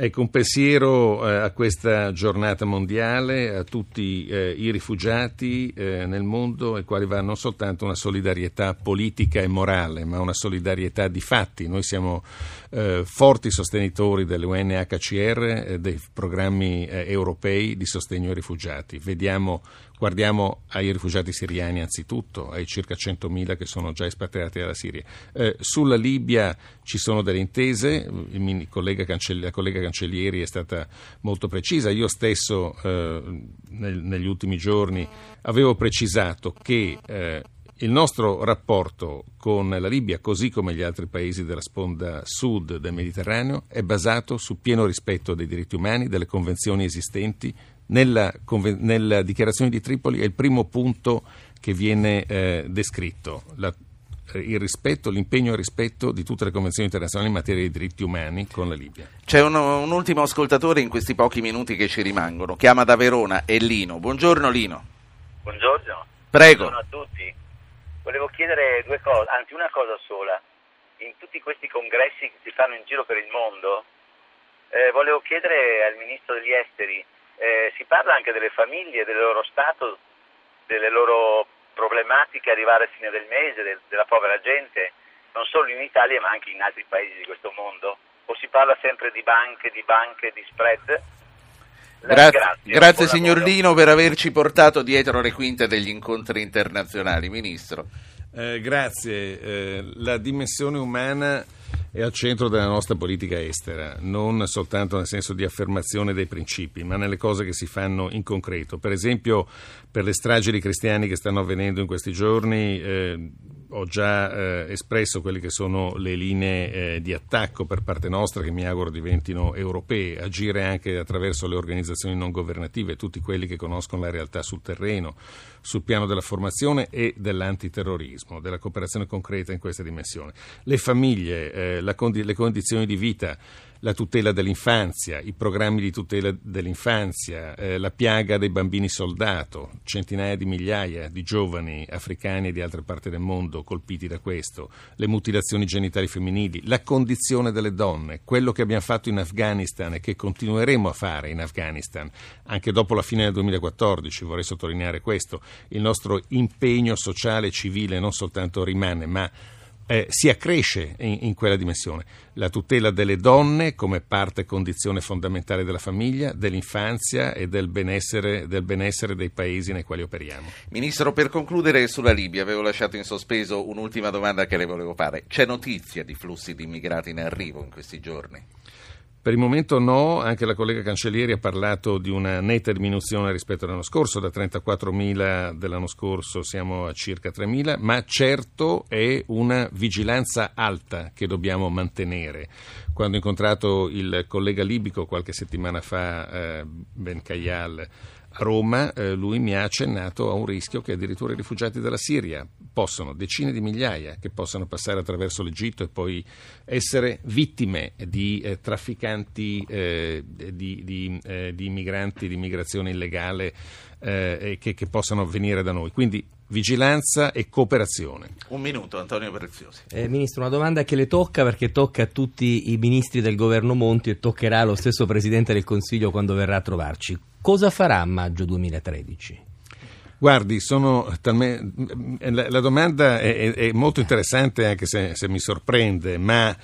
Ecco, un pensiero eh, a questa giornata mondiale, a tutti eh, i rifugiati eh, nel mondo, ai quali va non soltanto una solidarietà politica e morale, ma una solidarietà di fatti. Noi siamo eh, forti sostenitori dell'UNHCR, eh, dei programmi eh, europei di sostegno ai rifugiati. Vediamo, guardiamo ai rifugiati siriani anzitutto, ai circa 100.000 che sono già espatriati dalla Siria. Eh, sulla Libia ci sono delle intese, collega Cancell- la collega Cancellieri è stata molto precisa, io stesso eh, nel- negli ultimi giorni avevo precisato che eh, il nostro rapporto con la Libia, così come gli altri paesi della sponda sud del Mediterraneo, è basato sul pieno rispetto dei diritti umani, delle convenzioni esistenti. Nella, nella dichiarazione di Tripoli è il primo punto che viene eh, descritto. La- il rispetto, l'impegno al rispetto di tutte le convenzioni internazionali in materia di diritti umani con la Libia. C'è un, un ultimo ascoltatore in questi pochi minuti che ci rimangono, chiama da Verona, è Lino. Buongiorno Lino. Buongiorno. Prego. Buongiorno a tutti. Volevo chiedere due cose, anzi una cosa sola. In tutti questi congressi che si fanno in giro per il mondo, eh, volevo chiedere al Ministro degli Esteri, eh, si parla anche delle famiglie, del loro stato, delle loro problematiche arrivare a fine del mese, del- della povera gente, non solo in Italia ma anche in altri paesi di questo mondo? O si parla sempre di banche, di banche, di spread? Gra- Grazie, grazie signor. Lino per averci portato dietro le quinte degli incontri internazionali. Ministro. Eh, grazie. Eh, la dimensione umana è al centro della nostra politica estera, non soltanto nel senso di affermazione dei principi, ma nelle cose che si fanno in concreto. Per esempio, per le stragi di cristiani che stanno avvenendo in questi giorni, eh, ho già eh, espresso quelle che sono le linee eh, di attacco per parte nostra che mi auguro diventino europee, agire anche attraverso le organizzazioni non governative, tutti quelli che conoscono la realtà sul terreno, sul piano della formazione e dell'antiterrorismo, della cooperazione concreta in questa dimensione. Le famiglie, eh, condi- le condizioni di vita, la tutela dell'infanzia, i programmi di tutela dell'infanzia, eh, la piaga dei bambini soldato, centinaia di migliaia di giovani africani e di altre parti del mondo colpiti da questo, le mutilazioni genitali femminili, la condizione delle donne, quello che abbiamo fatto in Afghanistan e che continueremo a fare in Afghanistan anche dopo la fine del 2014, vorrei sottolineare questo, il nostro impegno sociale e civile non soltanto rimane, ma eh, si accresce in, in quella dimensione. La tutela delle donne come parte condizione fondamentale della famiglia, dell'infanzia e del benessere, del benessere dei paesi nei quali operiamo. Ministro, per concludere sulla Libia, avevo lasciato in sospeso un'ultima domanda che le volevo fare. C'è notizia di flussi di immigrati in arrivo in questi giorni? Per il momento no, anche la collega Cancellieri ha parlato di una netta diminuzione rispetto all'anno scorso, da 34.000 dell'anno scorso siamo a circa 3.000, ma certo è una vigilanza alta che dobbiamo mantenere. Quando ho incontrato il collega libico qualche settimana fa, eh, Ben Kayal, a Roma eh, lui mi ha accennato a un rischio che addirittura i rifugiati dalla Siria possono, decine di migliaia, che possano passare attraverso l'Egitto e poi essere vittime di eh, trafficanti eh, di, di, eh, di, migranti, di immigrazione illegale eh, che, che possano venire da noi. Quindi vigilanza e cooperazione. Un minuto, Antonio Preziosi. Eh, Ministro, una domanda che le tocca perché tocca a tutti i ministri del governo Monti e toccherà allo stesso Presidente del Consiglio quando verrà a trovarci. Cosa farà a maggio 2013? Guardi, talme... la, la, domanda è, è, molto interessante anche se, se mi sorprende, ma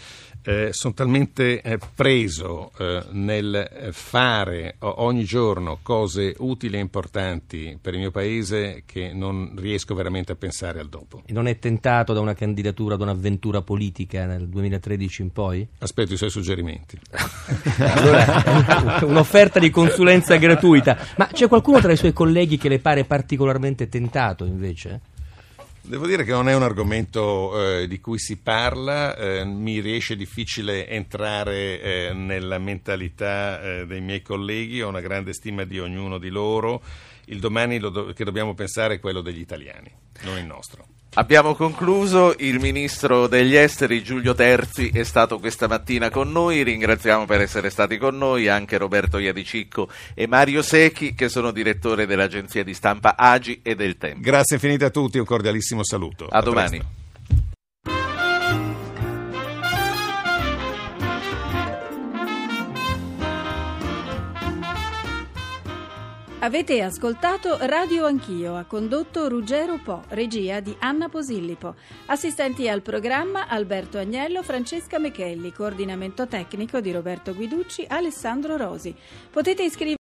eh, sono talmente eh, preso eh, nel fare ogni giorno cose utili e importanti per il mio paese che non riesco veramente a pensare al dopo. E non è tentato da una candidatura, da un'avventura politica nel 2013 in poi? Aspetto i suoi suggerimenti. allora, un'offerta di consulenza gratuita. Ma c'è qualcuno tra i suoi colleghi che le pare particolarmente tentato invece? Devo dire che non è un argomento eh, di cui si parla, eh, mi riesce difficile entrare eh, nella mentalità eh, dei miei colleghi, ho una grande stima di ognuno di loro, il domani do- che dobbiamo pensare è quello degli italiani, non il nostro. Abbiamo concluso, il ministro degli esteri Giulio Terzi è stato questa mattina con noi, ringraziamo per essere stati con noi anche Roberto Iadicicco e Mario Secchi che sono direttore dell'agenzia di stampa Agi e del Tempo. Grazie infinite a tutti, un cordialissimo saluto. A, a domani. Presto. Avete ascoltato Radio Anch'io, ha condotto Ruggero Po, regia di Anna Posillipo. Assistenti al programma Alberto Agnello, Francesca Mechelli, coordinamento tecnico di Roberto Guiducci, Alessandro Rosi. Potete iscrivervi